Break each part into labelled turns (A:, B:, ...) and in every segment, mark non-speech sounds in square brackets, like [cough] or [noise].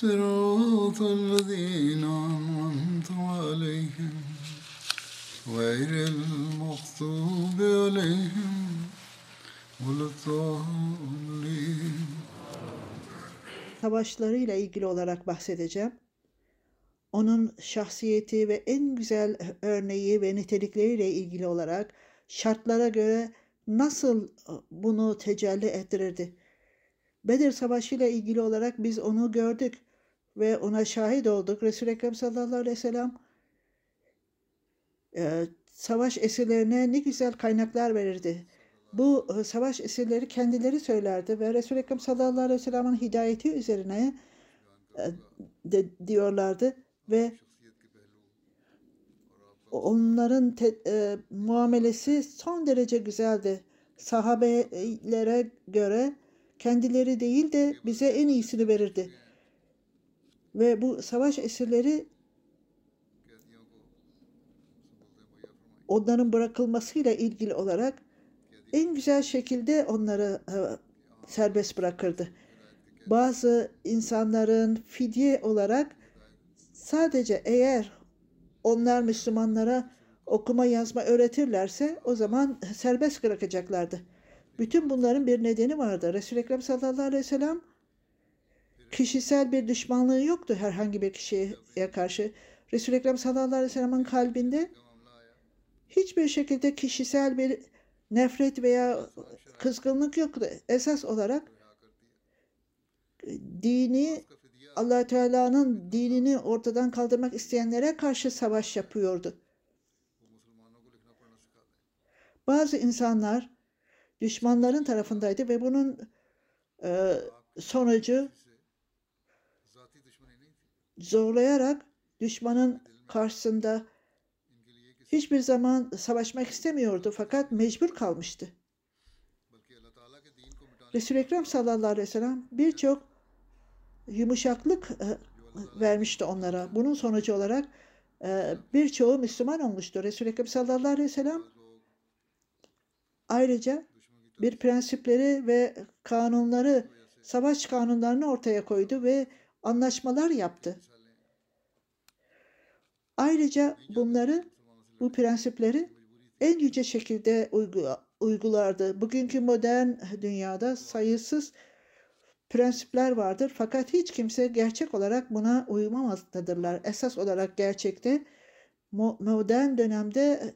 A: صراط الذين أنعمت عليهم غير المغضوب عليهم ولا الضالين
B: savaşlarıyla ilgili olarak bahsedeceğim. Onun şahsiyeti ve en güzel örneği ve nitelikleriyle ilgili olarak şartlara göre nasıl bunu tecelli ettirirdi. Bedir Savaşı ile ilgili olarak biz onu gördük ve ona şahit olduk. Resul-i Ekrem sallallahu aleyhi ve sellem e, savaş esirlerine ne güzel kaynaklar verirdi. Bu e, savaş esirleri kendileri söylerdi ve Resul-i Ekrem sallallahu aleyhi ve sellem'in hidayeti üzerine e, de, diyorlardı ve onların te, e, muamelesi son derece güzeldi. Sahabelere göre kendileri değil de bize en iyisini verirdi. Ve bu savaş esirleri onların bırakılmasıyla ilgili olarak en güzel şekilde onları e, serbest bırakırdı. Bazı insanların fidye olarak sadece eğer onlar Müslümanlara okuma yazma öğretirlerse o zaman serbest bırakacaklardı. Bütün bunların bir nedeni vardı. Resul-i Ekrem sallallahu aleyhi ve sellem kişisel bir düşmanlığı yoktu herhangi bir kişiye karşı. Resul-i Ekrem sallallahu aleyhi ve sellem'in kalbinde hiçbir şekilde kişisel bir nefret veya kızgınlık yoktu. Esas olarak dini allah Teala'nın dinini ortadan kaldırmak isteyenlere karşı savaş yapıyordu. Bazı insanlar düşmanların tarafındaydı ve bunun e, sonucu zorlayarak düşmanın karşısında hiçbir zaman savaşmak istemiyordu fakat mecbur kalmıştı. Resul-i Ekrem sallallahu aleyhi ve sellem birçok yumuşaklık e, vermişti onlara. Bunun sonucu olarak e, birçoğu Müslüman olmuştu. Resul-i Ekrem sallallahu aleyhi ve sellem ayrıca bir prensipleri ve kanunları, savaş kanunlarını ortaya koydu ve anlaşmalar yaptı. Ayrıca bunları, bu prensipleri en yüce şekilde uygulardı. Bugünkü modern dünyada sayısız prensipler vardır fakat hiç kimse gerçek olarak buna uymamaktadırlar. Esas olarak gerçekte modern dönemde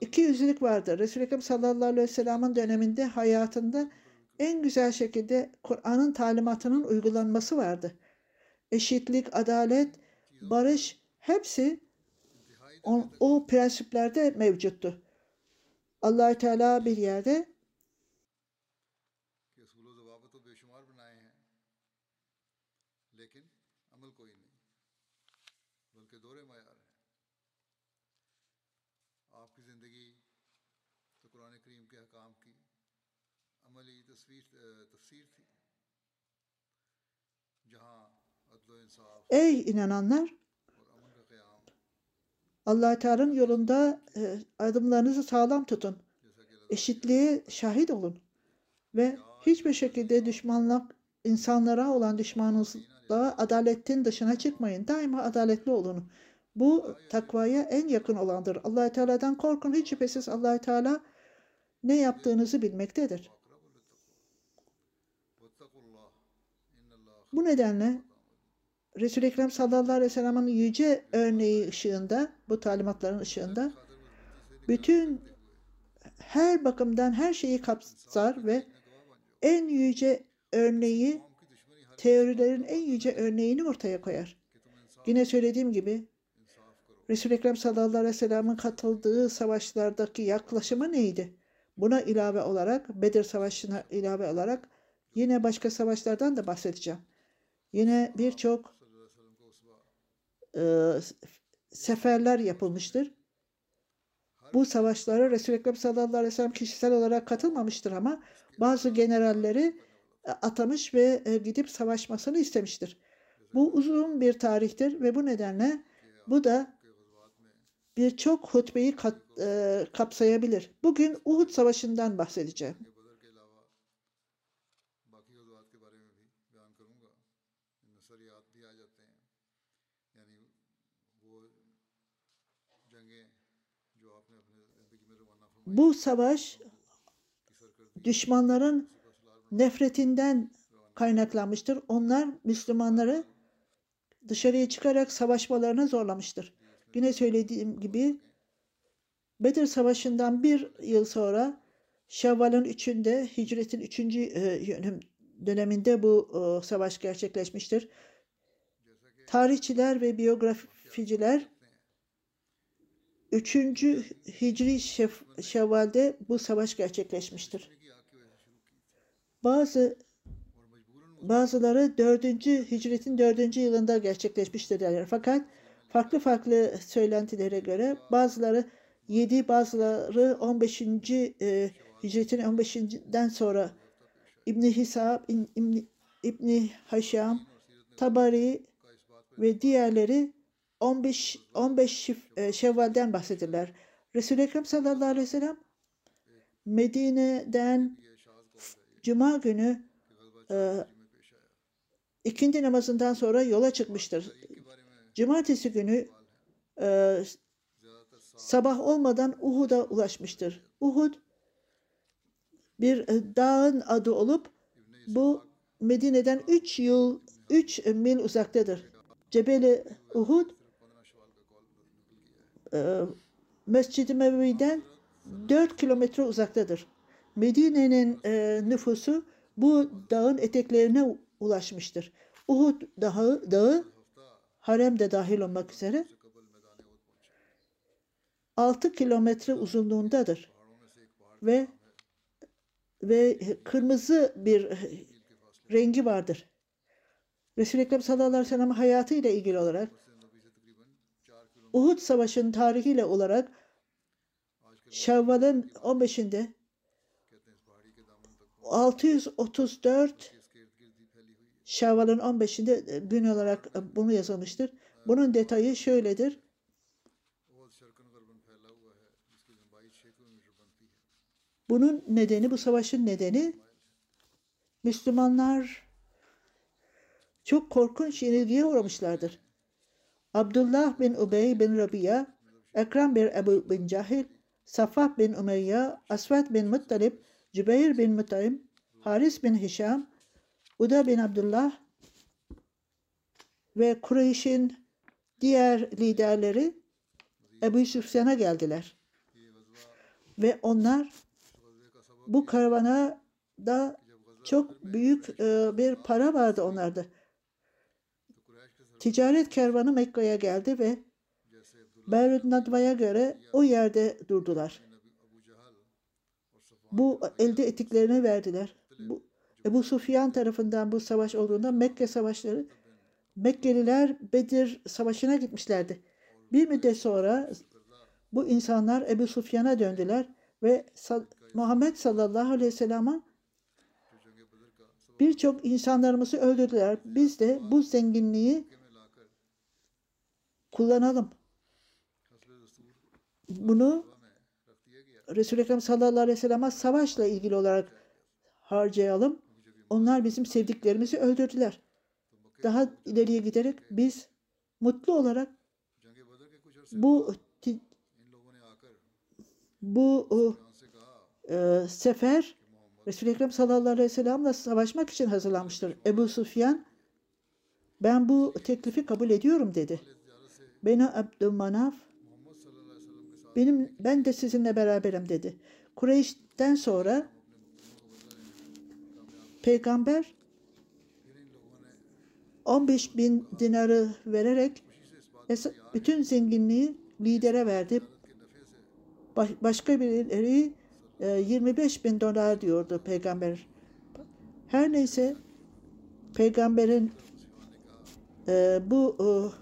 B: iki yüzlülük vardır. Resul-i Ekrem sallallahu aleyhi ve sellem'in döneminde hayatında en güzel şekilde Kur'an'ın talimatının uygulanması vardı. Eşitlik, adalet, barış hepsi o, o prensiplerde mevcuttu. allah Teala bir yerde Ey inananlar! allah Teala'nın yolunda e, adımlarınızı sağlam tutun. Eşitliğe şahit olun. Ve hiçbir şekilde düşmanlık, insanlara olan düşmanınızla adaletin dışına çıkmayın. Daima adaletli olun. Bu takvaya en yakın olandır. allah Teala'dan korkun. Hiç şüphesiz allah Teala ne yaptığınızı bilmektedir. Bu nedenle Resul-i Ekrem sallallahu aleyhi ve sellem'in yüce örneği ışığında, bu talimatların ışığında bütün her bakımdan her şeyi kapsar ve en yüce örneği, teorilerin en yüce örneğini ortaya koyar. Yine söylediğim gibi Resul-i Ekrem sallallahu aleyhi ve sellem'in katıldığı savaşlardaki yaklaşımı neydi? Buna ilave olarak, Bedir Savaşı'na ilave olarak yine başka savaşlardan da bahsedeceğim. Yine birçok e, seferler yapılmıştır. Bu savaşlara Resul-i Ekrem sallallahu aleyhi ve sellem kişisel olarak katılmamıştır ama bazı generalleri atamış ve e, gidip savaşmasını istemiştir. Bu uzun bir tarihtir ve bu nedenle bu da birçok hutbeyi kat, e, kapsayabilir. Bugün Uhud Savaşı'ndan bahsedeceğim. Bu savaş düşmanların nefretinden kaynaklanmıştır. Onlar Müslümanları dışarıya çıkarak savaşmalarına zorlamıştır. Yine söylediğim gibi Bedir Savaşı'ndan bir yıl sonra Şevval'ın üçünde hicretin üçüncü e, döneminde bu e, savaş gerçekleşmiştir. Tarihçiler ve biyograficiler 3. Hicri Şef- Şevval'de bu savaş gerçekleşmiştir. Bazı bazıları 4. Hicretin 4. yılında gerçekleşmiştir derler. Fakat farklı farklı söylentilere göre bazıları 7 bazıları 15. e, Hicretin 15'den sonra İbni Hisab, İbni, İbni Haşam, Tabari ve diğerleri 15 15 şif- e, Şevval'den bahsederler. Resul-i Ekrem sallallahu aleyhi ve sellem Medine'den Cuma günü e, ikindi namazından sonra yola çıkmıştır. Cumartesi günü e, sabah olmadan Uhud'a ulaşmıştır. Uhud bir dağın adı olup bu Medine'den 3 yıl 3 mil uzaktadır. Cebeli Uhud Mescid-i Nebevi'den 4 kilometre uzaktadır. Medine'nin e, nüfusu bu dağın eteklerine ulaşmıştır. Uhud dağı, dağı harem de dahil olmak üzere 6 kilometre uzunluğundadır. Ve ve kırmızı bir rengi vardır. Resul-i Ekrem sallallahu aleyhi ve sellem hayatıyla ilgili olarak Uhud Savaşı'nın tarihiyle olarak Şevval'ın 15'inde 634 Şevval'ın 15'inde e, gün olarak e, bunu yazılmıştır. Bunun detayı şöyledir. Bunun nedeni, bu savaşın nedeni Müslümanlar çok korkunç yenilgiye uğramışlardır. Abdullah bin Ubey bin Rabia, Ekrem bin Ebu bin Cahil, Safah bin Umeyye, Aswad bin Muttalib, Cübeyr bin Mutaim, Haris bin Hişam, Uda bin Abdullah ve Kureyş'in diğer liderleri Ebu Süfyan'a geldiler. Ve onlar bu karavana da çok büyük e, bir para vardı onlarda. Ticaret kervanı Mekke'ye geldi ve Beyrut Nadva'ya göre o yerde durdular. Bu elde ettiklerini verdiler. Bu, Ebu Sufyan tarafından bu savaş olduğunda Mekke savaşları Mekkeliler Bedir savaşına gitmişlerdi. Bir müddet sonra bu insanlar Ebu Sufyan'a döndüler ve Muhammed sallallahu aleyhi ve sellem'e birçok insanlarımızı öldürdüler. Biz de bu zenginliği kullanalım. Bunu Resul-i Ekrem sallallahu aleyhi ve sellem'e savaşla ilgili olarak harcayalım. Onlar bizim sevdiklerimizi öldürdüler. Daha ileriye giderek biz mutlu olarak bu bu e, sefer Resul-i Ekrem sallallahu aleyhi ve sellem'le savaşmak için hazırlanmıştır. Ebu Sufyan ben bu teklifi kabul ediyorum dedi. Beni Abdülmanaf benim ben de sizinle beraberim dedi. Kureyş'ten sonra peygamber 15 bin dinarı vererek bütün zenginliği lidere verdi. Baş- başka birileri e, 25 bin dolar diyordu peygamber. Her neyse peygamberin e, bu e,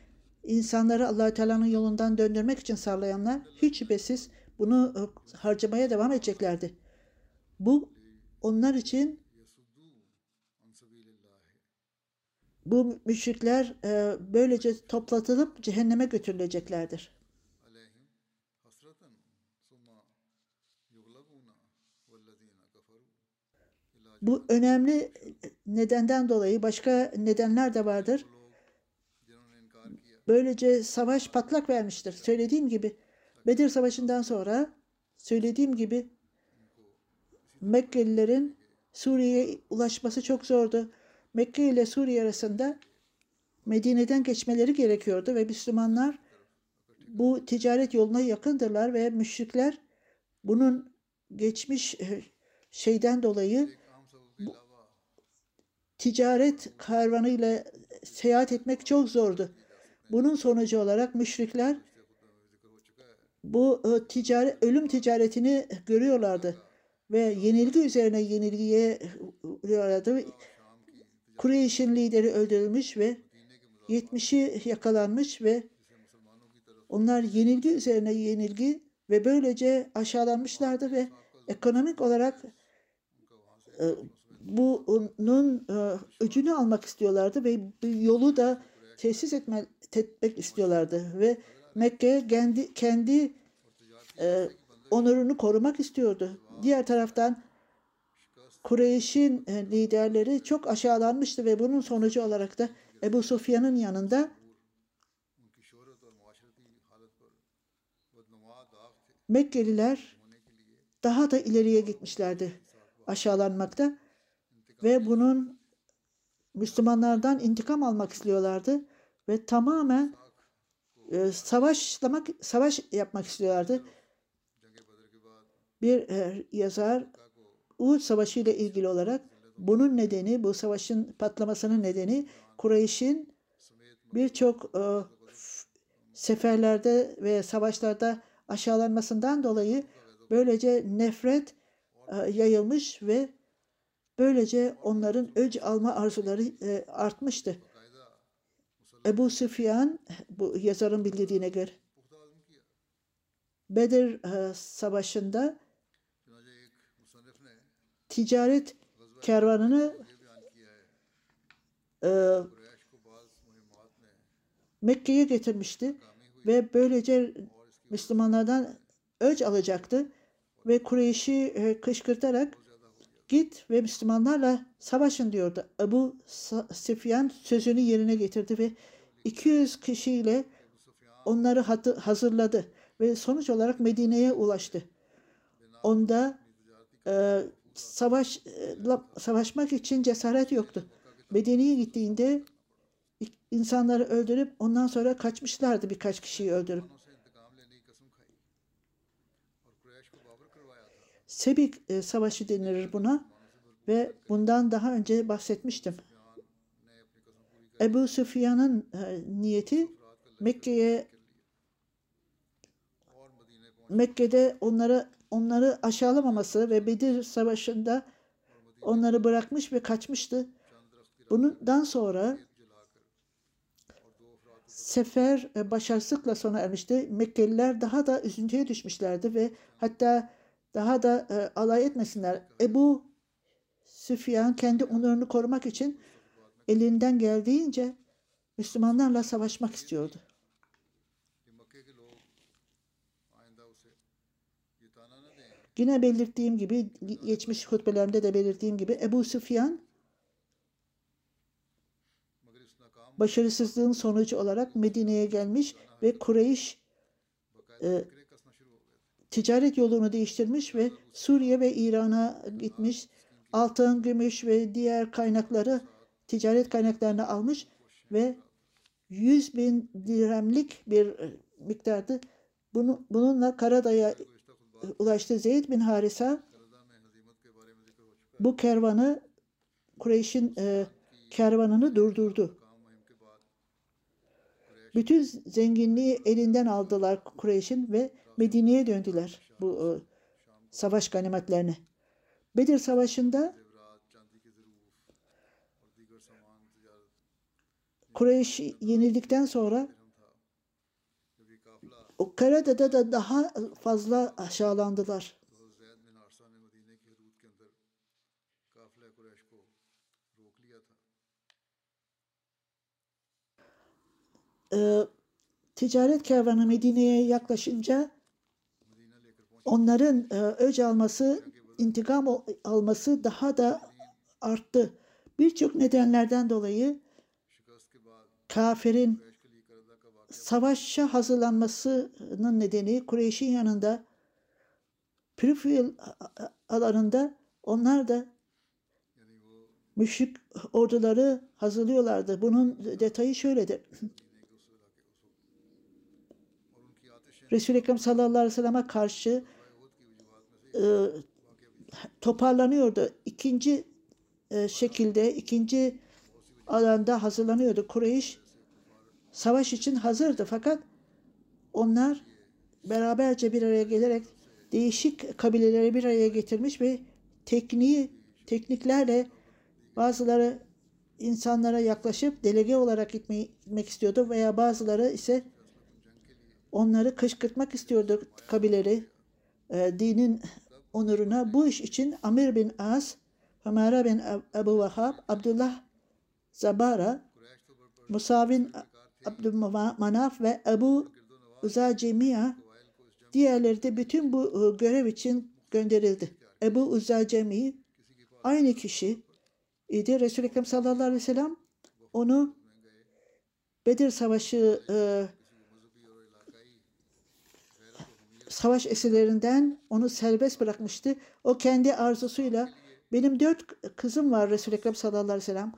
B: insanları allah Teala'nın yolundan döndürmek için sallayanlar hiç şüphesiz bunu e, harcamaya devam edeceklerdi. Bu onlar için bu müşrikler e, böylece toplatılıp cehenneme götürüleceklerdir. Bu önemli nedenden dolayı başka nedenler de vardır. Böylece savaş patlak vermiştir. Söylediğim gibi Bedir Savaşı'ndan sonra söylediğim gibi Mekkelilerin Suriye'ye ulaşması çok zordu. Mekke ile Suriye arasında Medine'den geçmeleri gerekiyordu ve Müslümanlar bu ticaret yoluna yakındırlar ve müşrikler bunun geçmiş eh, şeyden dolayı
A: bu,
B: ticaret karvanıyla seyahat etmek çok zordu. Bunun sonucu olarak müşrikler bu e, ticaret ölüm ticaretini görüyorlardı ve yenilgi üzerine yenilgiye uğruyorlardı. Kureyş'in lideri öldürülmüş ve 70'i yakalanmış ve onlar yenilgi üzerine yenilgi ve böylece aşağılanmışlardı ve ekonomik olarak e, bunun e, öcünü almak istiyorlardı ve yolu da tesis etme, etmek istiyorlardı ve Mekke kendi, kendi e, onurunu korumak istiyordu. Diğer taraftan Kureyş'in e, liderleri çok aşağılanmıştı ve bunun sonucu olarak da Ebu Sufyan'ın yanında Mekkeliler daha da ileriye gitmişlerdi aşağılanmakta ve bunun Müslümanlardan intikam almak istiyorlardı ve tamamen e, savaşlamak, savaş yapmak istiyorlardı. Bir e, yazar Uhud Savaşı ile ilgili olarak bunun nedeni, bu savaşın patlamasının nedeni Kureyş'in birçok e, seferlerde ve savaşlarda aşağılanmasından dolayı böylece nefret e, yayılmış ve böylece onların öc alma arzuları e, artmıştı. Ebu Süfyan bu yazarın bildirdiğine göre. Bedir e, Savaşı'nda ticaret kervanını e, Mekke'ye getirmişti ve böylece Müslümanlardan öç alacaktı ve Kureyş'i e, kışkırtarak git ve Müslümanlarla savaşın diyordu. Ebu Süfyan sözünü yerine getirdi ve 200 kişiyle onları hazırladı ve sonuç olarak Medine'ye ulaştı. Onda e, savaş e, savaşmak için cesaret yoktu. Medine'ye gittiğinde insanları öldürüp ondan sonra kaçmışlardı birkaç kişiyi öldürüp. Sebik e, Savaşı denilir buna ve bundan daha önce bahsetmiştim. Ebu Süfyan'ın e, niyeti Mekke'ye Mekke'de onlara onları aşağılamaması ve Bedir Savaşı'nda onları bırakmış ve kaçmıştı. Bundan sonra sefer e, başarısızlıkla sona ermişti. Mekkeliler daha da üzüntüye düşmüşlerdi ve hatta daha da e, alay etmesinler. Ebu Süfyan kendi onurunu korumak için elinden geldiğince Müslümanlarla savaşmak istiyordu. Yine belirttiğim gibi, geçmiş hutbelerimde de belirttiğim gibi Ebu Süfyan başarısızlığın sonucu olarak Medine'ye gelmiş ve Kureyş
A: e,
B: ticaret yolunu değiştirmiş ve Suriye ve İran'a gitmiş. Altın, gümüş ve diğer kaynakları ticaret kaynaklarını almış ve 100 bin dirhemlik bir e, miktardı. Bunu, bununla Karadağ'a e, ulaştı. Zeyd bin Harisa bu kervanı Kureyş'in e, kervanını durdurdu. Bütün zenginliği elinden aldılar Kureyş'in ve Medine'ye döndüler bu e, savaş ganimetlerini. Bedir Savaşı'nda Kureyş yenildikten sonra o Karada'da da daha fazla aşağılandılar. E, ticaret kervanı Medine'ye yaklaşınca onların e, öc alması, intikam alması daha da arttı. Birçok nedenlerden dolayı kafirin savaşa hazırlanmasının nedeni Kureyş'in yanında Prüfil alanında onlar da müşrik orduları hazırlıyorlardı. Bunun detayı şöyledir. Resul-i Ekrem sallallahu aleyhi ve sellem'e karşı e, toparlanıyordu. İkinci e, şekilde, ikinci alanda hazırlanıyordu. Kureyş savaş için hazırdı fakat onlar beraberce bir araya gelerek değişik kabileleri bir araya getirmiş ve tekniği, tekniklerle bazıları insanlara yaklaşıp delege olarak gitmek istiyordu veya bazıları ise Onları kışkırtmak istiyordu kabileri. E, dinin onuruna bu iş için Amir bin As, Hamara bin Ebu Vahab, Abdullah Zabara, Musavin Abdülmanaf ve Ebu Uzacemiya diğerleri de bütün bu e, görev için gönderildi. Ebu Uzacemi aynı kişi idi. Resul-i Ekrem sallallahu aleyhi ve sellem onu Bedir Savaşı e, savaş esirlerinden onu serbest bırakmıştı. O kendi arzusuyla benim dört kızım var Resul-i Ekrem sallallahu aleyhi ve sellem.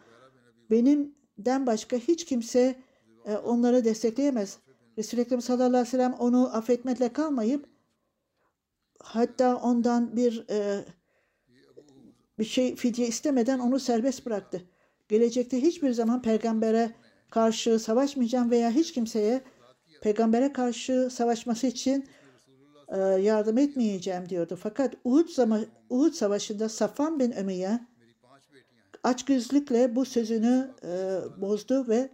B: Benimden başka hiç kimse e, onları destekleyemez. Resul-i Ekrem sallallahu aleyhi ve sellem onu affetmekle kalmayıp hatta ondan bir e, bir şey fidye istemeden onu serbest bıraktı. Gelecekte hiçbir zaman peygambere karşı savaşmayacağım veya hiç kimseye peygambere karşı savaşması için e, yardım etmeyeceğim diyordu. Fakat Uhud, zaman, Uhud Savaşı'nda Safan bin Ömeyye açgözlükle bu sözünü e, bozdu ve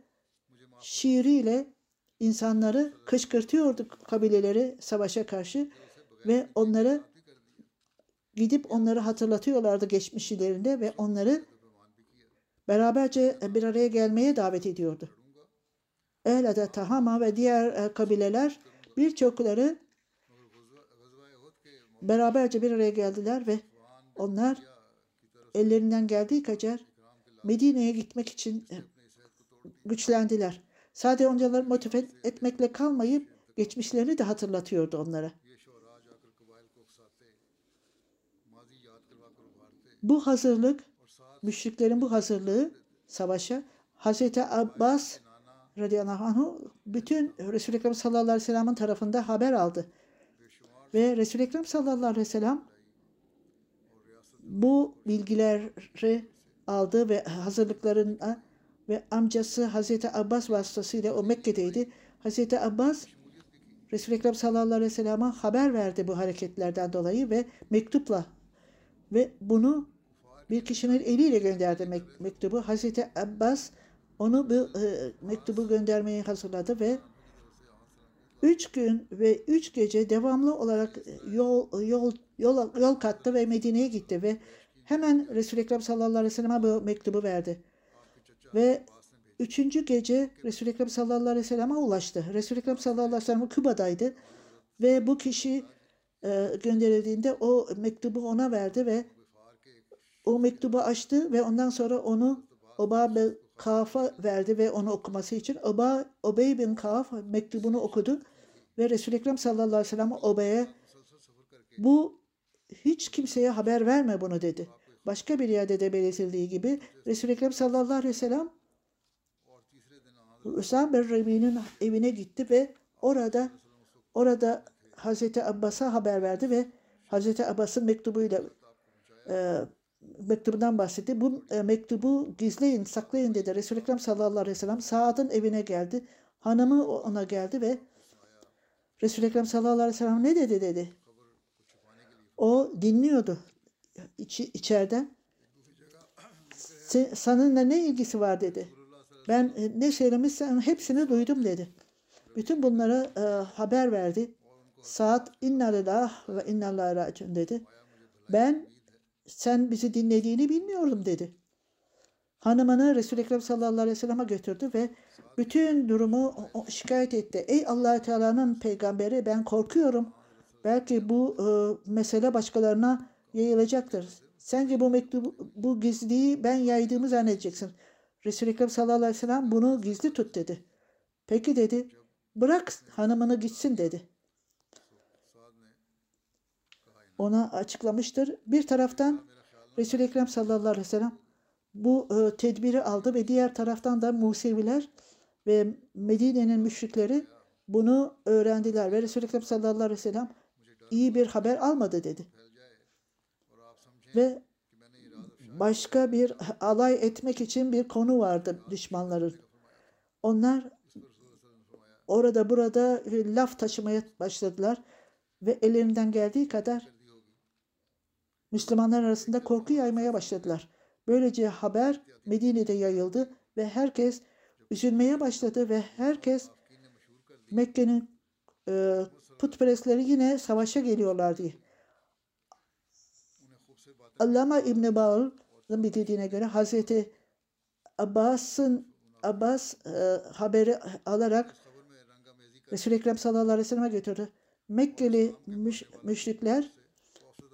B: şiiriyle insanları kışkırtıyordu kabileleri savaşa karşı ve onları gidip onları hatırlatıyorlardı geçmişlerinde ve onları beraberce bir araya gelmeye davet ediyordu. Ehla'da Tahama ve diğer e, kabileler birçokları beraberce bir araya geldiler ve onlar ellerinden geldiği kadar Medine'ye gitmek için e, güçlendiler. Sadece onları motive etmekle kalmayıp geçmişlerini de hatırlatıyordu onlara. Bu hazırlık, müşriklerin bu hazırlığı savaşa Hazreti Abbas radıyallahu anh bütün Resul-i Ekrem sallallahu aleyhi ve sellem'in tarafında haber aldı. Ve Resul-i Ekrem sallallahu aleyhi ve sellem bu bilgileri aldı ve hazırlıklarına ve amcası Hazreti Abbas vasıtasıyla o Mekke'deydi. Hazreti Abbas Resul-i Ekrem sallallahu aleyhi ve sellem'e haber verdi bu hareketlerden dolayı ve mektupla ve bunu bir kişinin eliyle gönderdi mek- mektubu. Hazreti Abbas onu bu e, mektubu göndermeyi hazırladı ve üç gün ve üç gece devamlı olarak yol yol yol, yol kattı ve Medine'ye gitti ve hemen Resul-i Ekrem sallallahu aleyhi ve sellem'e bu mektubu verdi. Ve üçüncü gece Resul-i Ekrem sallallahu aleyhi ve sellem'e ulaştı. Resul-i Ekrem sallallahu aleyhi ve sellem Küba'daydı ve bu kişi e, gönderildiğinde o mektubu ona verdi ve o mektubu açtı ve ondan sonra onu Oba bin Kaf'a verdi ve onu okuması için. Oba, Obey bin Kaf mektubunu okudu ve Resul-i Ekrem sallallahu aleyhi ve sellem Obe'ye bu hiç kimseye haber verme bunu dedi. Başka bir yerde de belirtildiği gibi Resul-i Ekrem sallallahu aleyhi ve sellem Hüsam bin Rebi'nin evine gitti ve orada orada Hazreti Abbas'a haber verdi ve Hazreti Abbas'ın mektubuyla e, mektubundan bahsetti. Bu e, mektubu gizleyin, saklayın dedi. Resul-i Ekrem sallallahu aleyhi ve sellem Saad'ın evine geldi. Hanımı ona geldi ve Resul-i Ekrem sallallahu aleyhi ve sellem ne dedi dedi. O dinliyordu içi, içeriden. Se, seninle ne ilgisi var dedi. Ben e, ne söylemişsen hepsini duydum dedi. Bütün bunları e, haber verdi. Saat inna lillah ve inna lillahi raciun dedi. Ben sen bizi dinlediğini bilmiyordum dedi. Hanımını Resul-i Ekrem sallallahu aleyhi ve sellem'e götürdü ve bütün durumu şikayet etti. Ey allah Teala'nın peygamberi ben korkuyorum. Belki bu e, mesele başkalarına yayılacaktır. Sence bu mektubu, bu gizliyi ben yaydığımı zannedeceksin. Resul-i Ekrem sallallahu aleyhi ve sellem bunu gizli tut dedi. Peki dedi. Bırak hanımını gitsin dedi. Ona açıklamıştır. Bir taraftan Resul-i Ekrem sallallahu aleyhi ve sellem bu e, tedbiri aldı ve diğer taraftan da Museviler ve Medine'nin müşrikleri bunu öğrendiler ve Resul-i Ekrem sallallahu aleyhi ve sellem iyi bir haber almadı dedi. Ve başka bir alay etmek için bir konu vardı düşmanların. Onlar orada burada laf taşımaya başladılar ve ellerinden geldiği kadar Müslümanlar arasında korku yaymaya başladılar. Böylece haber Medine'de yayıldı ve herkes üzülmeye başladı ve herkes Mekke'nin e, putperestleri yine savaşa geliyorlar diye. Allama İbn Ba'l'ın bildirdiğine göre Hazreti Abbas'ın Abbas e, haberi alarak Resul-i Ekrem sallallahu aleyhi ve götürdü. Mekkeli müş, müşrikler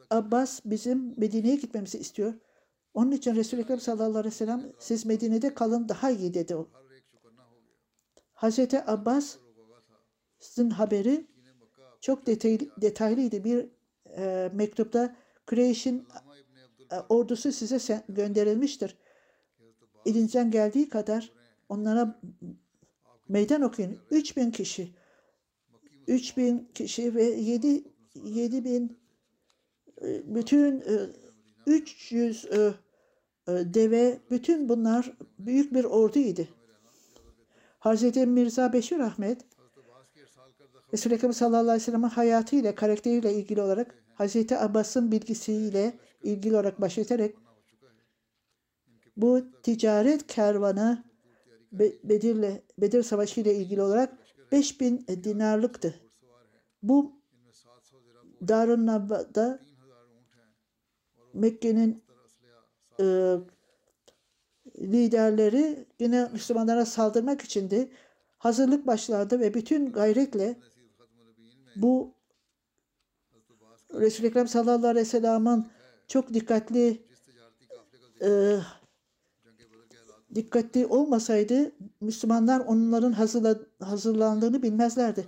B: Abbas bizim Medine'ye gitmemizi istiyor. Onun için Resul-i Ekrem sallallahu aleyhi ve sellem siz Medine'de kalın daha iyi dedi o. Hazreti Abbas'ın haberi çok detaylı, detaylıydı. Bir e, mektupta Kureyş'in e, ordusu size sen, gönderilmiştir. Elinizden geldiği kadar onlara meydan okuyun. 3000 kişi. 3000 kişi ve 7 7000 e, bütün 300 e, deve bütün bunlar büyük bir orduydu. Hazreti Mirza Beşir Ahmet Resul-i Ekrem sallallahu aleyhi ve sellem'in hayatıyla, karakteriyle ilgili olarak Hazreti Abbas'ın bilgisiyle ilgili olarak başlatarak bu ticaret kervanı Bedir'le Bedir Savaşı ile ilgili olarak 5000 dinarlıktı. Bu Darun Naba'da Mekke'nin e, liderleri yine Müslümanlara saldırmak içindi. Hazırlık başlardı ve bütün gayretle bu Resul-i Ekrem sallallahu aleyhi ve sellem'in çok dikkatli e, dikkatli olmasaydı Müslümanlar onların hazırla, hazırlandığını bilmezlerdi.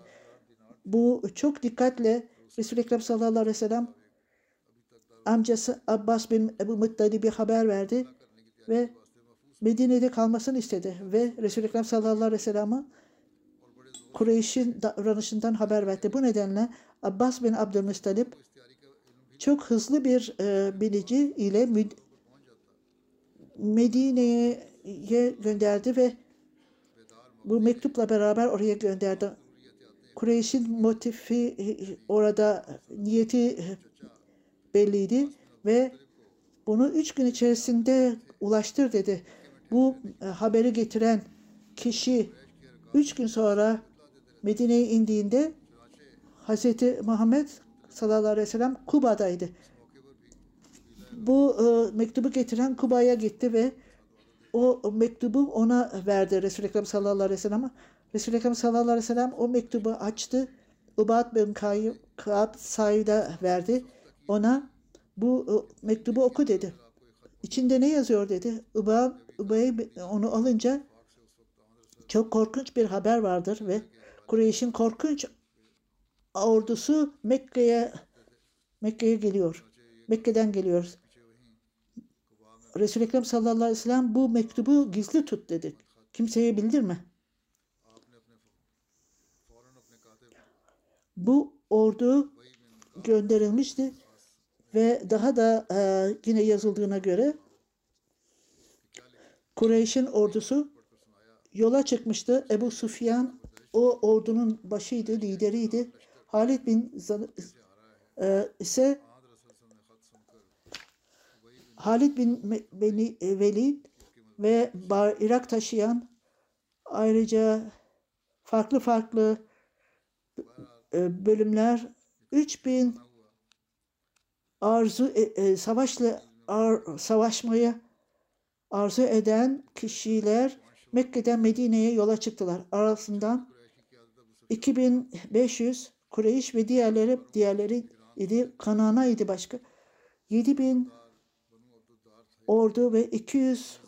B: Bu çok dikkatle Resul-i Ekrem sallallahu aleyhi ve sellem amcası Abbas bin Ebu Muttalib'e haber verdi ve Medine'de kalmasını istedi ve Resul-i Ekrem sallallahu aleyhi ve sellem'e Kureyş'in davranışından haber verdi. Bu nedenle Abbas bin Abdülmuttalip çok hızlı bir e, bilici ile Medine'ye gönderdi ve bu mektupla beraber oraya gönderdi. Kureyş'in motifi orada niyeti belliydi ve bunu üç gün içerisinde ulaştır dedi. Bu e, haberi getiren kişi üç gün sonra Medine'ye indiğinde Hz. Muhammed sallallahu aleyhi ve sellem Kuba'daydı. Bu e, mektubu getiren Kuba'ya gitti ve o mektubu ona verdi Resul-i Ekrem sallallahu aleyhi ve sellem. Resul-i Ekrem sallallahu aleyhi ve sellem o mektubu açtı. Ubad bin Ka'b Said'e verdi. Ona bu mektubu oku dedi. İçinde ne yazıyor dedi. Ubay, Ubay onu alınca çok korkunç bir haber vardır ve Kureyş'in korkunç ordusu Mekke'ye Mekke'ye geliyor. Mekke'den geliyor. Resul-i Ekrem sallallahu aleyhi ve sellem bu mektubu gizli tut dedi. Kimseye bildirme. Bu ordu gönderilmişti ve daha da e, yine yazıldığına göre Kureyş'in ordusu yola çıkmıştı. Ebu Sufyan o ordunun başıydı, lideriydi. Halid bin Zan- e, ise Halid bin Beni e, Velid ve Irak taşıyan ayrıca farklı farklı e, bölümler 3000 arzu e, e, savaşla ar, savaşmaya arzu eden kişiler Mekke'den Medine'ye yola çıktılar. Arasından 2500 Kureyş ve diğerleri diğerleri idi. Kanana idi başka. 7000 ordu ve 200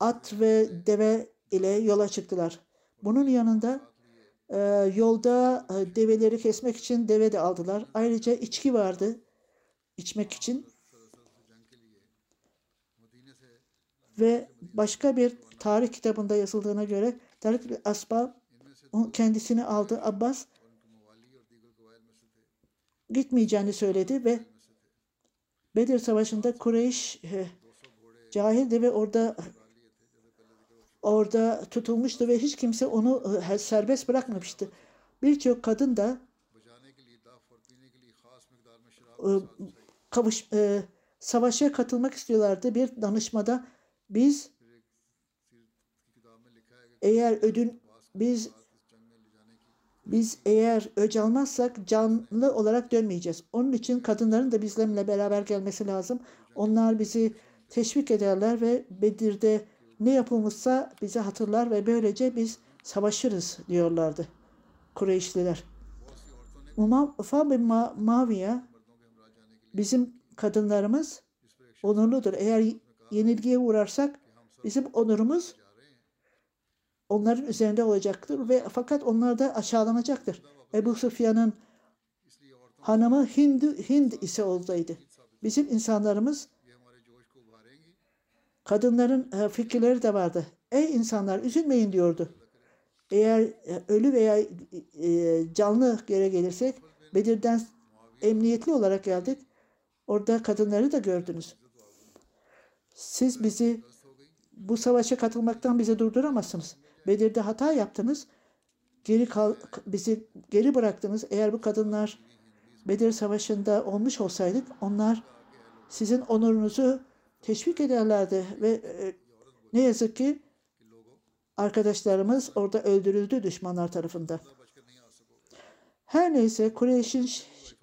B: at ve deve ile yola çıktılar. Bunun yanında e, yolda e, develeri kesmek için deve de aldılar. Ayrıca içki vardı içmek için. Ve başka bir tarih kitabında yazıldığına göre Tarık o kendisini aldı. Abbas gitmeyeceğini söyledi ve Bedir Savaşı'nda Kureyş e, cahildi ve orada orada tutulmuştu ve hiç kimse onu e, serbest bırakmamıştı. Birçok kadın da e, kavuş, e, savaşa katılmak istiyorlardı. Bir danışmada biz eğer ödün biz biz eğer öc almazsak canlı olarak dönmeyeceğiz. Onun için kadınların da bizlerle beraber gelmesi lazım. Onlar bizi teşvik ederler ve Bedir'de ne yapılmışsa bize hatırlar ve böylece biz savaşırız diyorlardı Kureyşliler. Umafa bin Ma Maviye bizim kadınlarımız onurludur. Eğer yenilgiye uğrarsak bizim onurumuz onların üzerinde olacaktır ve fakat onlar da aşağılanacaktır. Ebu Sufyan'ın hanımı Hind, Hind ise oldaydı. Bizim insanlarımız kadınların e, fikirleri de vardı. Ey insanlar üzülmeyin diyordu. Eğer e, ölü veya e, canlı yere gelirsek Bedir'den emniyetli olarak geldik. Orada kadınları da gördünüz. Siz bizi bu savaşa katılmaktan bizi durduramazsınız. Bedir'de hata yaptınız. Geri kal, bizi geri bıraktınız. Eğer bu kadınlar Bedir Savaşı'nda olmuş olsaydık onlar sizin onurunuzu teşvik ederlerdi ve e, ne yazık ki arkadaşlarımız orada öldürüldü düşmanlar tarafından. Her neyse Kureyş'in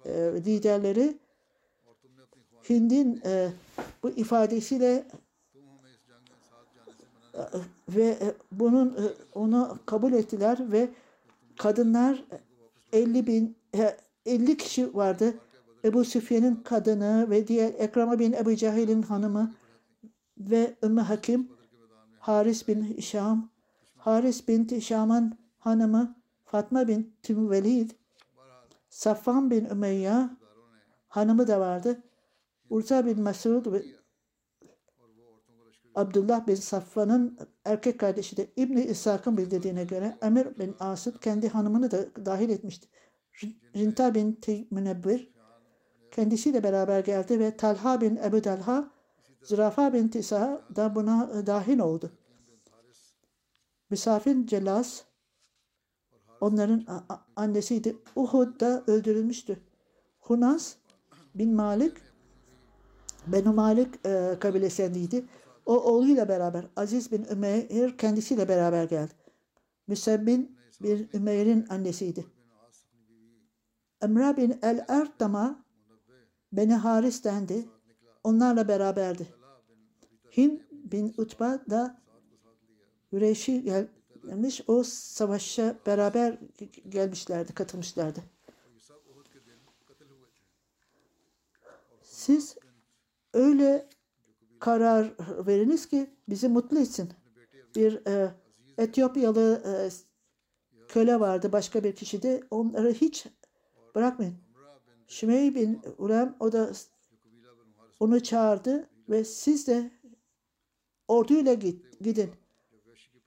B: e, liderleri Hind'in e, bu ifadesiyle ve e, bunun e, onu kabul ettiler ve kadınlar 50 bin 50 kişi vardı. Ebu Süfyan'ın kadını ve diğer Ekrama bin Ebu Cahil'in hanımı ve Ümmü Hakim Haris bin Hişam Haris bin Hişam'ın hanımı Fatma bin Tümvelid Safvan bin Ümeyye hanımı da vardı. Urza bin Mesud ve Abdullah bin Safvan'ın erkek kardeşi de İbni İshak'ın bildirdiğine göre Emir bin Asıd kendi hanımını da dahil etmişti. Rinta bin Münebbir kendisiyle beraber geldi ve Talha bin Ebu Talha Zürafa bin Tisa da buna dahil oldu. Misafir Celas onların annesiydi. Uhud'da öldürülmüştü. Hunas bin Malik Benu Malik e, kabilesindeydi. O oğluyla beraber Aziz bin Ümeyr kendisiyle beraber geldi. Müsebbin bir Ümeyr'in annesiydi. Emre bin el Ertam'a Beni Haris dendi. Onlarla beraberdi. Hin bin Utba da Hüreyş'i gelmiş. O savaşa beraber gelmişlerdi, katılmışlardı. Siz öyle karar veriniz ki bizi mutlu etsin. Bir e, Etiyopyalı e, köle vardı başka bir kişi onları hiç bırakmayın. Şimey bin Urem o da onu çağırdı ve siz de orduyla git, gidin.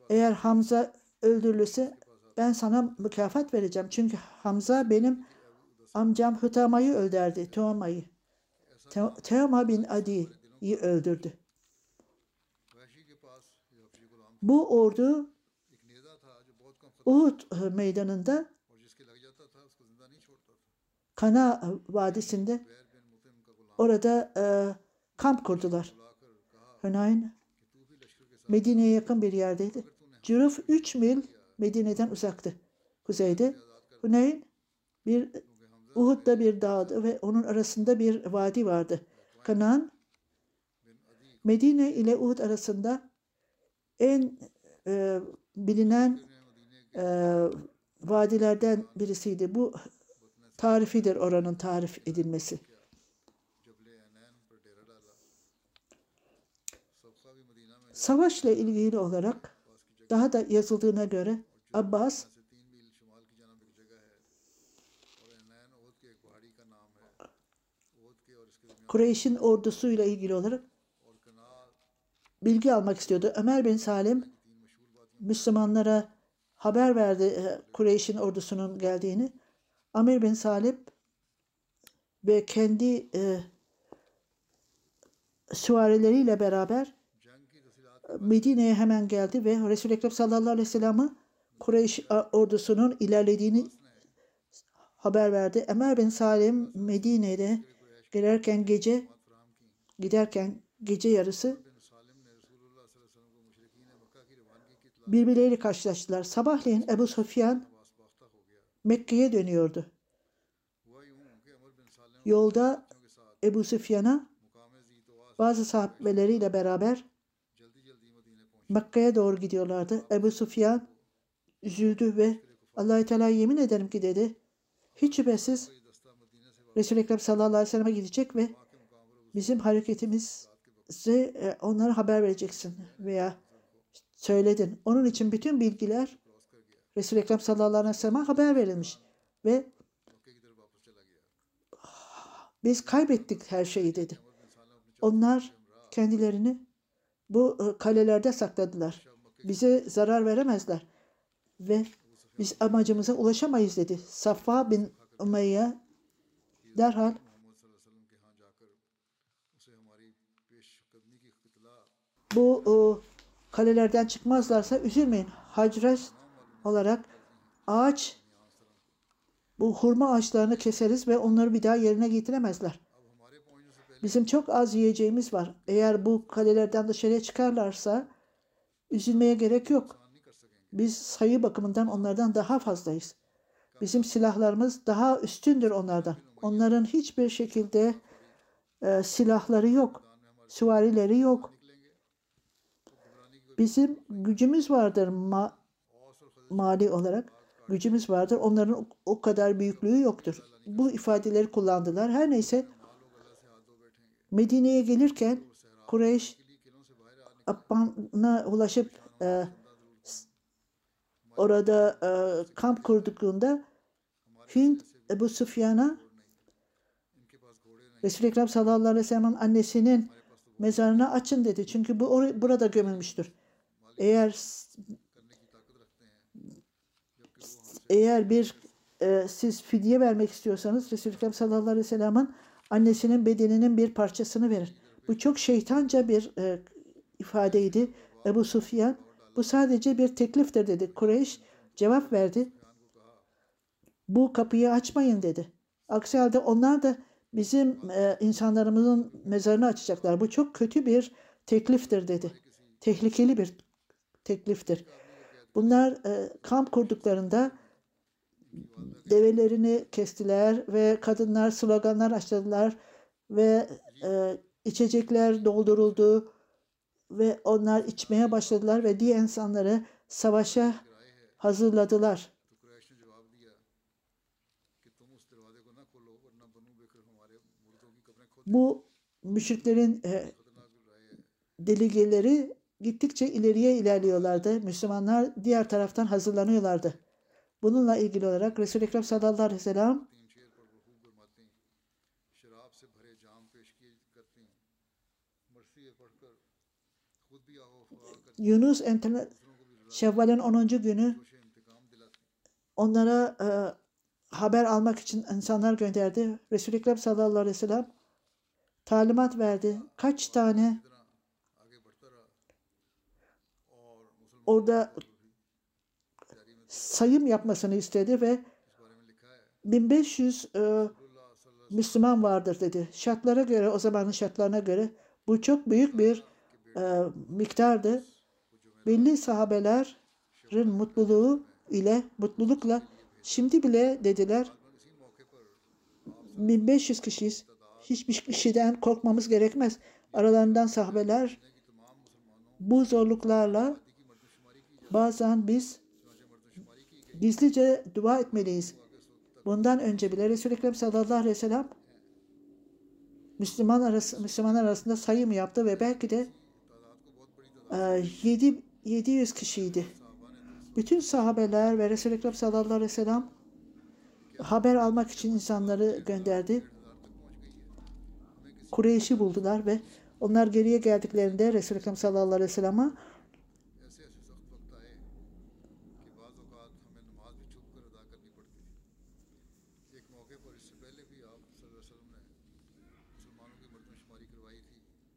B: Eğer Hamza öldürülürse ben sana mükafat vereceğim. Çünkü Hamza benim amcam Hütama'yı öldürdü. Tuama'yı. Teoma bin Adi'yi öldürdü. Bu ordu Uhud meydanında Kana Vadisi'nde orada e, kamp kurdular. Hunayn Medine'ye yakın bir yerdeydi. Cüruf 3 mil Medine'den uzaktı. Kuzeyde. Hunayn bir Uhud'da bir dağdı ve onun arasında bir vadi vardı. Kanan Medine ile Uhud arasında en e, bilinen e, vadilerden birisiydi. Bu tarifidir oranın tarif edilmesi. Savaşla ilgili olarak daha da yazıldığına göre Abbas Kureyş'in ordusuyla ilgili olarak bilgi almak istiyordu. Ömer bin Salim Müslümanlara haber verdi e, Kureyş'in ordusunun geldiğini. Amir bin Salim ve kendi e, süvarileriyle beraber Medine'ye hemen geldi ve Resul-i Ekrem sallallahu aleyhi ve sellem'e Kureyş ordusunun ilerlediğini haber verdi. Ömer bin Salim Medine'de gelirken gece giderken gece yarısı birbirleriyle karşılaştılar. Sabahleyin Ebu Sufyan Mekke'ye dönüyordu. Yolda Ebu Süfyan'a bazı sahabeleriyle beraber Mekke'ye doğru gidiyorlardı. Ebu Süfyan üzüldü ve Allah-u Teala yemin ederim ki dedi hiç şüphesiz Resul-i Ekrem sallallahu aleyhi ve selleme gidecek ve bizim hareketimizi e, onlara haber vereceksin veya söyledin. Onun için bütün bilgiler Resul-i Ekrem sallallahu aleyhi ve sellem'e haber verilmiş. Ve biz kaybettik her şeyi dedi. Onlar kendilerini bu e, kalelerde sakladılar. Bize zarar veremezler. Ve biz amacımıza ulaşamayız dedi. Safa bin Umayya derhal bu o, kalelerden çıkmazlarsa üzülmeyin. Hacres olarak ağaç bu hurma ağaçlarını keseriz ve onları bir daha yerine getiremezler. Bizim çok az yiyeceğimiz var. Eğer bu kalelerden dışarıya çıkarlarsa üzülmeye gerek yok. Biz sayı bakımından onlardan daha fazlayız. Bizim silahlarımız daha üstündür onlardan. Onların hiçbir şekilde e, silahları yok. Süvarileri yok. Bizim gücümüz vardır ma mali olarak. Gücümüz vardır. Onların o kadar büyüklüğü yoktur. Bu ifadeleri kullandılar. Her neyse Medine'ye gelirken Kureyş Abban'a ulaşıp e, orada e, kamp kurduklarında Hind Ebu Süfyan'a Resul-i Ekrem sallallahu aleyhi ve sellem'in annesinin mezarını açın dedi. Çünkü bu or- burada gömülmüştür. Eğer eğer bir e, siz fidye vermek istiyorsanız Resul-i Ekrem sallallahu aleyhi ve sellem'in annesinin bedeninin bir parçasını verin. Bu çok şeytanca bir e, ifadeydi. Ebu Sufyan bu sadece bir tekliftir dedi. Kureyş cevap verdi. Bu kapıyı açmayın dedi. Aksi halde onlar da bizim e, insanlarımızın mezarını açacaklar. Bu çok kötü bir tekliftir dedi. Tehlikeli bir tekliftir. Bunlar e, kamp kurduklarında develerini kestiler ve kadınlar sloganlar açtılar ve e, içecekler dolduruldu ve onlar içmeye başladılar ve diğer insanları savaşa hazırladılar. Bu müşriklerin e, delegeleri gittikçe ileriye ilerliyorlardı. Müslümanlar diğer taraftan hazırlanıyorlardı. Bununla ilgili olarak Resul-i Ekrem sallallahu aleyhi ve sellem Yunus internet Şevval'in 10. günü onlara e, haber almak için insanlar gönderdi. Resul-i Ekrem sallallahu aleyhi ve sellem talimat verdi. Kaç tane orada sayım yapmasını istedi ve 1500 e, Müslüman vardır dedi. Şartlara göre, o zamanın şartlarına göre bu çok büyük bir e, miktardı. Belli sahabelerin mutluluğu ile, mutlulukla şimdi bile dediler 1500 kişiyiz. Hiçbir kişiden korkmamız gerekmez. Aralarından sahabeler bu zorluklarla bazen biz Gizlice dua etmeliyiz. Bundan önce bile Resul-i Ekrem sallallahu aleyhi ve sellem Müslüman arası, Müslüman arasında sayım yaptı ve belki de e, 7, 700 kişiydi. Bütün sahabeler ve Resul-i Ekrem sallallahu aleyhi ve sellem haber almak için insanları gönderdi. Kureyş'i buldular ve onlar geriye geldiklerinde Resul-i Ekrem sallallahu aleyhi ve sellem'e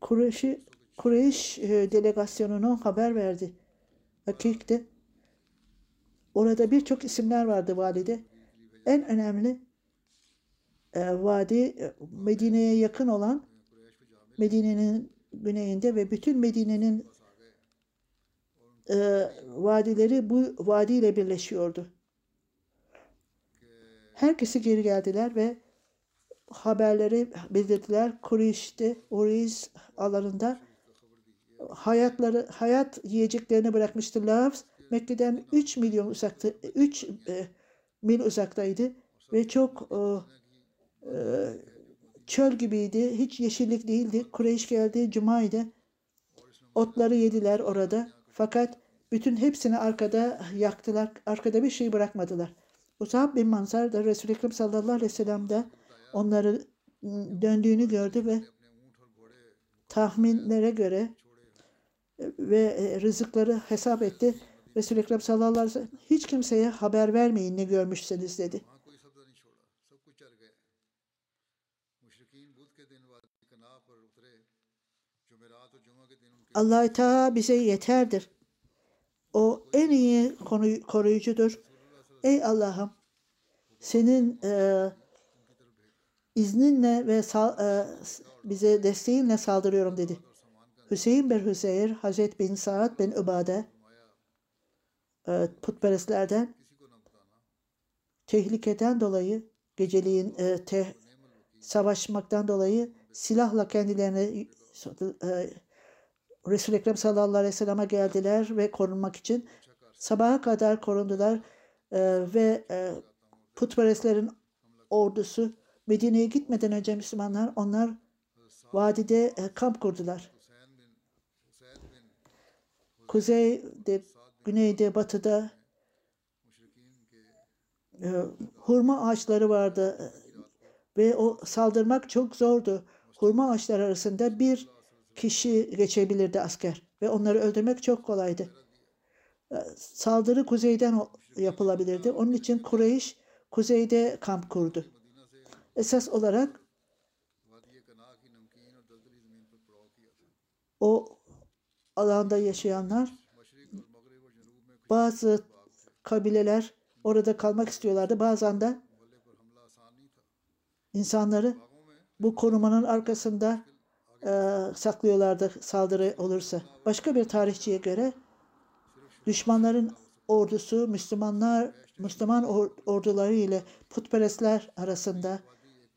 B: Kureyş'i Kureyş e, delegasyonuna haber verdi. Hakikte orada birçok isimler vardı valide. En önemli e, vadi e, Medine'ye yakın olan Medine'nin güneyinde ve bütün Medine'nin e, vadileri bu vadiyle birleşiyordu. Herkesi geri geldiler ve haberleri bildirdiler. Kureyş'te, Uriz alanında hayatları, hayat yiyeceklerini bırakmıştı. Lavs Mekke'den 3 milyon uzakta, 3 mil uzaktaydı ve çok e, e, çöl gibiydi. Hiç yeşillik değildi. Kureyş geldi, Cuma'ydı. Otları yediler orada. Fakat bütün hepsini arkada yaktılar. Arkada bir şey bırakmadılar. Usab bin Mansar da Resul-i Ekrem sallallahu aleyhi ve sellem de onları ıı, döndüğünü gördü ve tahminlere göre ıı, ve ıı, rızıkları hesap etti. Resul-i Ekrem sallallahu aleyhi ve sellem hiç kimseye haber vermeyin ne görmüşseniz dedi. allah Teala bize yeterdir. O en iyi koruyucudur. Ey Allah'ım senin e, izninle ve e, bize desteğinle saldırıyorum dedi. Hüseyin bin Hüseyr, Hazret bin Saad bin Ubade e, putperestlerden tehlikeden dolayı geceliğin e, te, savaşmaktan dolayı silahla kendilerini e, Resul-i Ekrem sallallahu aleyhi ve sellem'e geldiler ve korunmak için sabaha kadar korundular E, ve e, putperestlerin ordusu Medine'ye gitmeden önce Müslümanlar onlar vadide e, kamp kurdular. Kuzeyde, güneyde, batıda e, hurma ağaçları vardı e, ve o saldırmak çok zordu. Hurma ağaçları arasında bir kişi geçebilirdi asker ve onları öldürmek çok kolaydı. Saldırı kuzeyden yapılabilirdi. Onun için Kureyş kuzeyde kamp kurdu esas olarak o alanda yaşayanlar bazı kabileler orada kalmak istiyorlardı. Bazen de insanları bu korumanın arkasında e, saklıyorlardı saldırı olursa. Başka bir tarihçiye göre düşmanların ordusu Müslümanlar Müslüman orduları ile putperestler arasında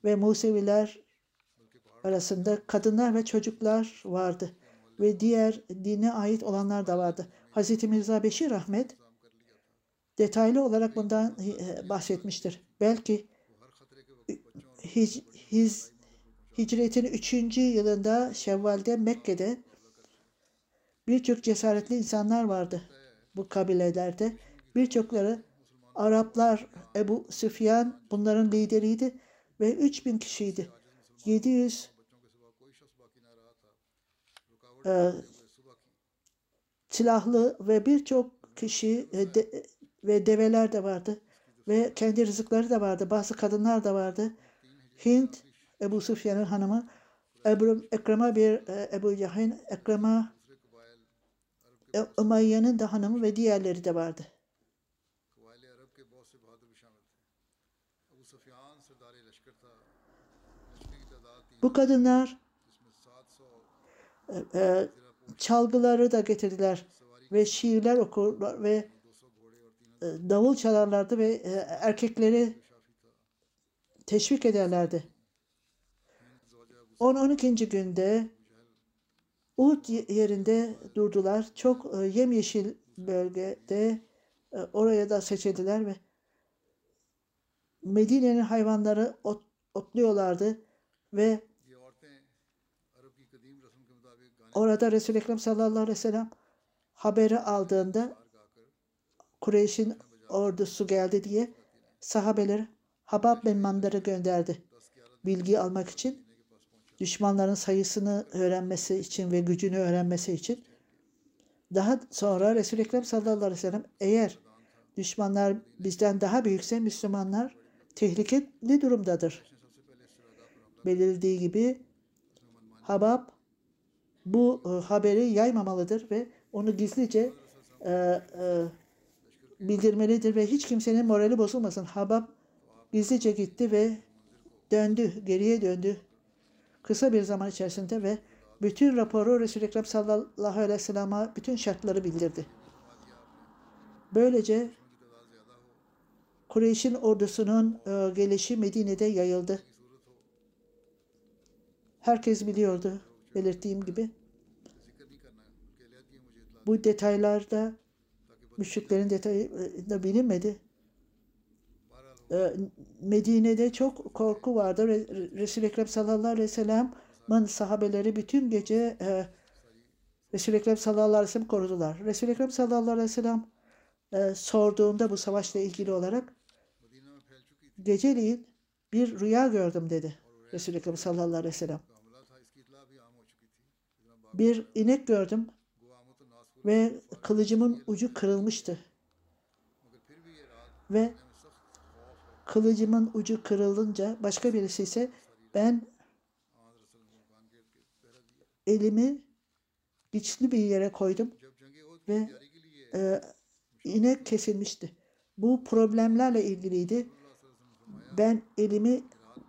B: ve Museviler arasında kadınlar ve çocuklar vardı ve diğer dine ait olanlar da vardı. Hz. Mirza Beşir Ahmet detaylı olarak bundan e, bahsetmiştir. Belki hic, hiz, hicretin 3. yılında Şevval'de Mekke'de birçok cesaretli insanlar vardı bu kabilelerde. Birçokları Araplar Ebu Süfyan bunların lideriydi ve 3000 kişiydi. 700 e, silahlı ve birçok kişi e, de- ve develer de vardı ve kendi rızıkları da vardı. Bazı kadınlar da vardı. Hint Ebu Süfyan'ın hanımı Ebru, Ekrema bir e, Ebu Cahil Ekrema e, Umayya'nın da hanımı ve diğerleri de vardı. Bu kadınlar
A: e,
B: e, çalgıları da getirdiler ve şiirler okurlar ve e, davul çalarlardı ve e, erkekleri teşvik ederlerdi. 10-12. günde Uhud yerinde durdular. Çok e, yemyeşil bölgede e, oraya da seçildiler ve Medine'nin hayvanları ot, otluyorlardı ve orada Resul-i Ekrem sallallahu aleyhi ve sellem haberi aldığında Kureyş'in ordusu geldi diye sahabeleri Habab bin Mandar'ı gönderdi. Bilgi almak için, düşmanların sayısını öğrenmesi için ve gücünü öğrenmesi için. Daha sonra Resul-i Ekrem sallallahu aleyhi ve sellem eğer düşmanlar bizden daha büyükse Müslümanlar tehlikeli durumdadır. Belirlediği gibi Habab bu e, haberi yaymamalıdır ve onu gizlice e, e, bildirmelidir ve hiç kimsenin morali bozulmasın. Habab gizlice gitti ve döndü, geriye döndü. Kısa bir zaman içerisinde ve bütün raporu Resul-i Ekrem sallallahu aleyhi ve sellem'e bütün şartları bildirdi. Böylece Kureyş'in ordusunun e, gelişi Medine'de yayıldı. Herkes biliyordu belirttiğim gibi bu detaylarda müşriklerin detayında bilinmedi. Ee, Medine'de çok korku vardı. Resul-i Ekrem sallallahu aleyhi ve sellem'in sahabeleri bütün gece e, Resul-i Ekrem sallallahu aleyhi ve sellem korudular. Resul-i Ekrem sallallahu aleyhi ve sellem e, sorduğunda bu savaşla ilgili olarak geceliğin bir rüya gördüm dedi Resul-i Ekrem sallallahu aleyhi ve sellem bir inek gördüm ve kılıcımın ucu kırılmıştı. Ve kılıcımın ucu kırılınca başka birisi ise ben elimi güçlü bir yere koydum ve e, inek kesilmişti. Bu problemlerle ilgiliydi. Ben elimi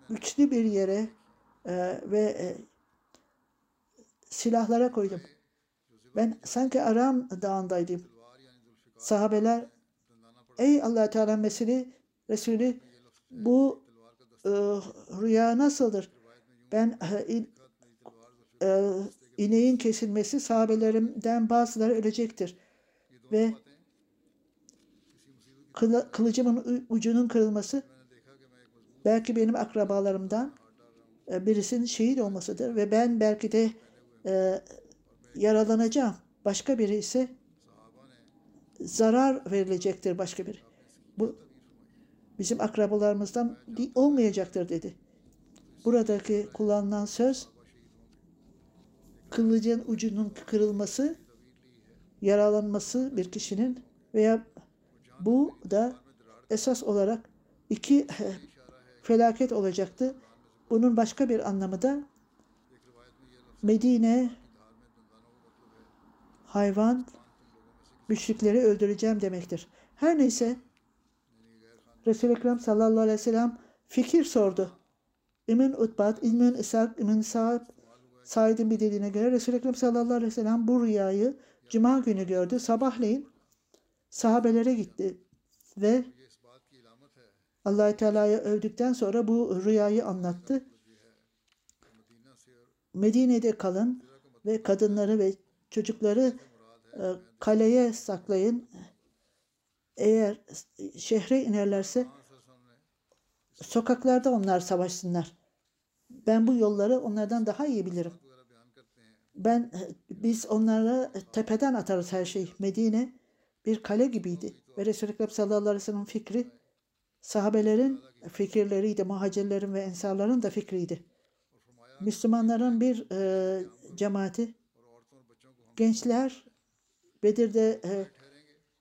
B: güçlü bir yere e, ve e, silahlara koydum. Ben sanki Aram dağındaydım. Sahabeler ey allah Teala mesili Resulü bu e, rüya nasıldır? Ben e, in, e, ineğin kesilmesi sahabelerimden bazıları ölecektir. Ve kılıcımın ucunun kırılması belki benim akrabalarımdan e, birisinin şehit olmasıdır ve ben belki de e, yaralanacağım. Başka biri ise zarar verilecektir başka biri. Bu bizim akrabalarımızdan olmayacaktır dedi. Buradaki kullanılan söz kılıcın ucunun kırılması, yaralanması bir kişinin veya bu da esas olarak iki [laughs] felaket olacaktı. Bunun başka bir anlamı da Medine hayvan müşrikleri öldüreceğim demektir. Her neyse Resul-i Ekrem sallallahu aleyhi ve sellem fikir sordu. İmin Utbat, İmin İshak, İmin Sa'd Said'in bir dediğine göre Resul-i Ekrem sallallahu aleyhi ve sellem bu rüyayı cuma günü gördü. Sabahleyin sahabelere gitti ve allah Teala'ya övdükten sonra bu rüyayı anlattı. Medine'de kalın ve kadınları ve çocukları e, kaleye saklayın. Eğer şehre inerlerse sokaklarda onlar savaşsınlar. Ben bu yolları onlardan daha iyi bilirim. Ben biz onlara tepeden atarız her şeyi. Medine bir kale gibiydi. Ve Resulü Ekrem sallallahu aleyhi ve sellem'in fikri sahabelerin fikirleriydi. Muhacirlerin ve ensarların da fikriydi. Müslümanların bir e, cemaati. Gençler Bedir'de e,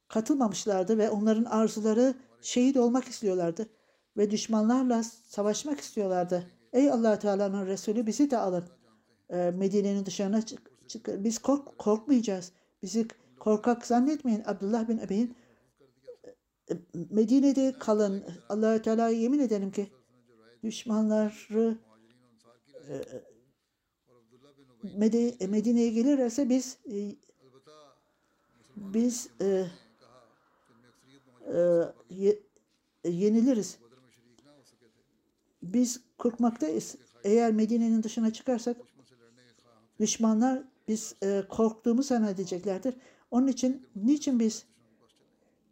B: katılmamışlardı ve onların arzuları şehit olmak istiyorlardı ve düşmanlarla savaşmak istiyorlardı. Ey Allah Teala'nın Resulü bizi de alın. E, Medine'nin dışarına çık, çık biz kork korkmayacağız. Bizi korkak zannetmeyin. Abdullah bin Ebey'in e, Medine'de kalın. Allahü Teala'ya yemin ederim ki düşmanları e, Medine'ye gelirlerse biz e, biz e, e, e, yeniliriz. Biz korkmaktayız. Eğer Medine'nin dışına çıkarsak düşmanlar biz e, korktuğumu zannedeceklerdir. Onun için niçin biz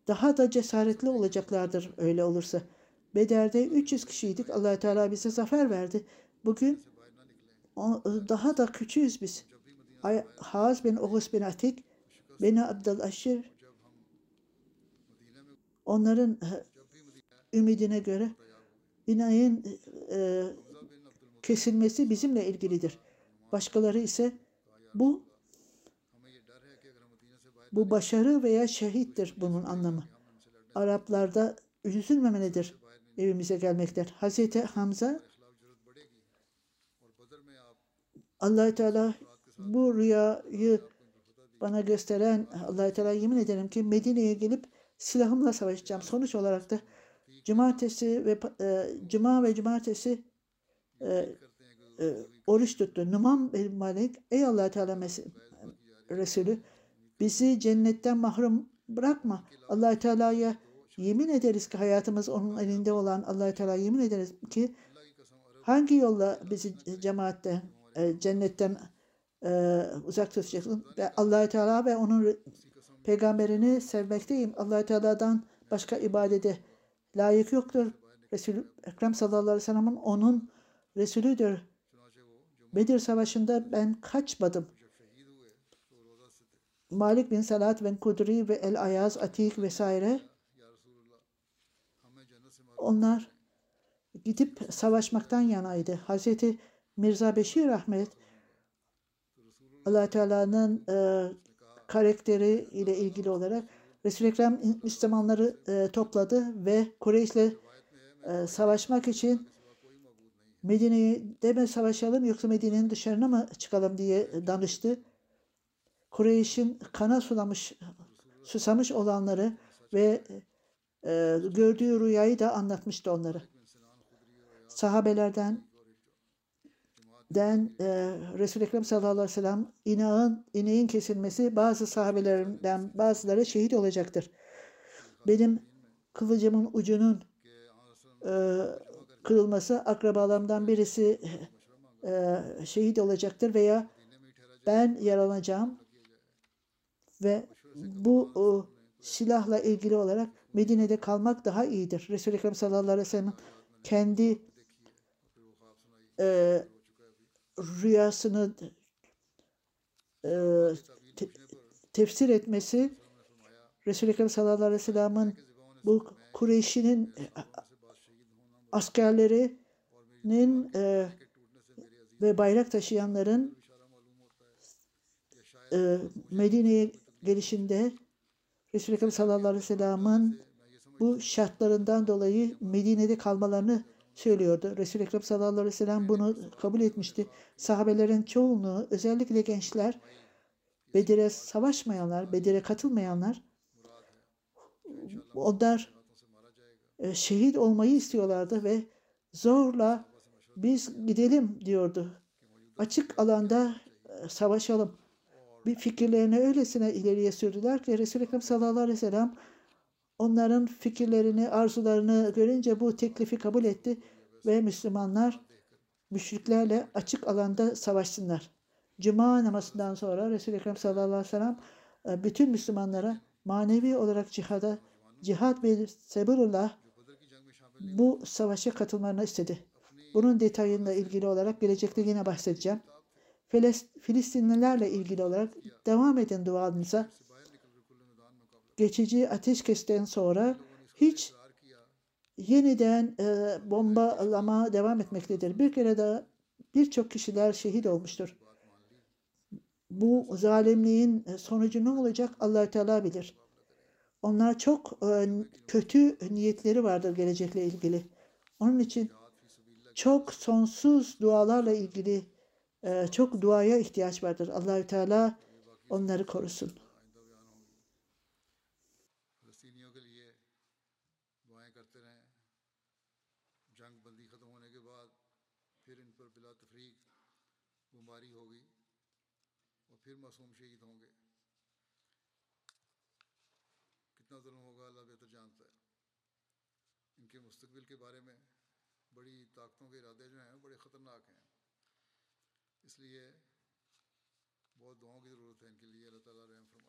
B: daha da cesaretli olacaklardır öyle olursa. Beder'de 300 kişiydik. allah Teala bize zafer verdi. Bugün e, daha da küçüğüz biz. Haz bin Oğuz bin Atik, Beni Abdülaşir onların e, ümidine göre binayın e, kesilmesi bizimle ilgilidir. Başkaları ise bu bu başarı veya şehittir bunun anlamı. Araplarda üzülmemelidir evimize gelmekler. Hazreti Hamza allah Teala bu rüyayı bana gösteren allah Teala yemin ederim ki Medine'ye gelip silahımla savaşacağım. Sonuç olarak da cumartesi ve e, cuma ve cumartesi e, e, oruç tuttu. Numan bin Malik ey allah Teala mes- Resulü bizi cennetten mahrum bırakma. allah Teala'ya yemin ederiz ki hayatımız onun elinde olan allah Teala yemin ederiz ki hangi yolla bizi cemaatten e, cennetten e, uzak tutacaksın. Ve allah Teala ve onun peygamberini sevmekteyim. allah Teala'dan başka ibadete layık yoktur. Resul Ekrem sallallahu aleyhi ve sellem'in onun Resulüdür. Bedir Savaşı'nda ben kaçmadım. Malik bin Salat bin Kudri ve El Ayaz, Atik vesaire onlar gidip savaşmaktan yanaydı. Hazreti Mirza Beşir Ahmet allah Teala'nın e, karakteri ile ilgili olarak Resul-i Ekrem Müslümanları e, topladı ve Kureyş'le e, savaşmak için Medine'de mi savaşalım yoksa Medine'nin dışarına mı çıkalım diye danıştı. Kureyş'in kana sulamış, susamış olanları ve e, gördüğü rüyayı da anlatmıştı onlara. Sahabelerden den e, Resul-i Ekrem sallallahu aleyhi ve sellem inağın, ineğin kesilmesi bazı sahabelerinden bazıları şehit olacaktır. Benim kılıcımın ucunun e, kırılması akrabalarımdan birisi e, şehit olacaktır veya ben yaralanacağım ve bu o, silahla ilgili olarak Medine'de kalmak daha iyidir. Resul-i Ekrem sallallahu aleyhi ve sellem kendi e, rüyasını e, te- tefsir etmesi Resul-i Ekrem sallallahu aleyhi ve sellem'in bu Kureyş'inin e, askerlerinin e, ve bayrak taşıyanların e, Medine'ye gelişinde Resul-i Ekrem sallallahu aleyhi ve sellem'in bu şartlarından dolayı Medine'de kalmalarını söylüyordu. Resul-i Ekrem sallallahu aleyhi ve sellem bunu kabul etmişti. Sahabelerin çoğunluğu özellikle gençler Bedir'e savaşmayanlar, Bedir'e katılmayanlar onlar e, şehit olmayı istiyorlardı ve zorla biz gidelim diyordu. Açık alanda e, savaşalım. bir fikirlerini öylesine ileriye sürdüler ki Resul-i Ekrem sallallahu aleyhi ve sellem onların fikirlerini, arzularını görünce bu teklifi kabul etti ve Müslümanlar müşriklerle açık alanda savaşsınlar. Cuma namazından sonra Resul-i Ekrem sallallahu aleyhi ve sellem e, bütün Müslümanlara manevi olarak cihada, cihad ve sebilullah bu savaşa katılmalarını istedi. Bunun detayıyla ilgili olarak gelecekte yine bahsedeceğim. Filis- Filistinlilerle ilgili olarak devam edin duanıza. Geçici ateşkesten sonra hiç yeniden e, bombalama devam etmektedir. Bir kere daha birçok kişiler şehit olmuştur. Bu zalimliğin sonucu ne olacak allah Teala bilir. Onlar çok e, kötü niyetleri vardır gelecekle ilgili. Onun için çok sonsuz dualarla ilgili e, çok duaya ihtiyaç vardır. Allahü Teala onları korusun.
A: معصوم شہید ہوں گے۔ کتنا ظلم ہوگا اللہ بہتر جانتا ہے۔ ان کے مستقبل کے بارے میں بڑی طاقتوں کے ارادے جو ہیں بڑے خطرناک ہیں۔ اس لیے بہت دعاؤں کی ضرورت ہے ان کے لیے۔ اللہ تعالیٰ رحم فرما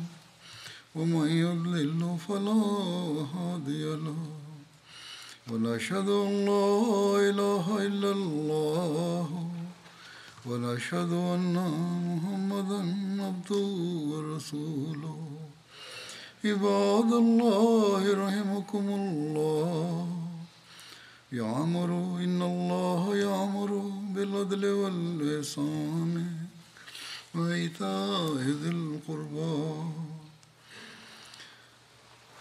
A: ومن يضلل فلا هادي له. ونشهد أن لا إله إلا الله. ونشهد أن محمدا عبده ورسوله. عباد الله رحمكم الله. يعمر إن الله يعمر بالعدل والإحسان. وإيتاء ذي القربى.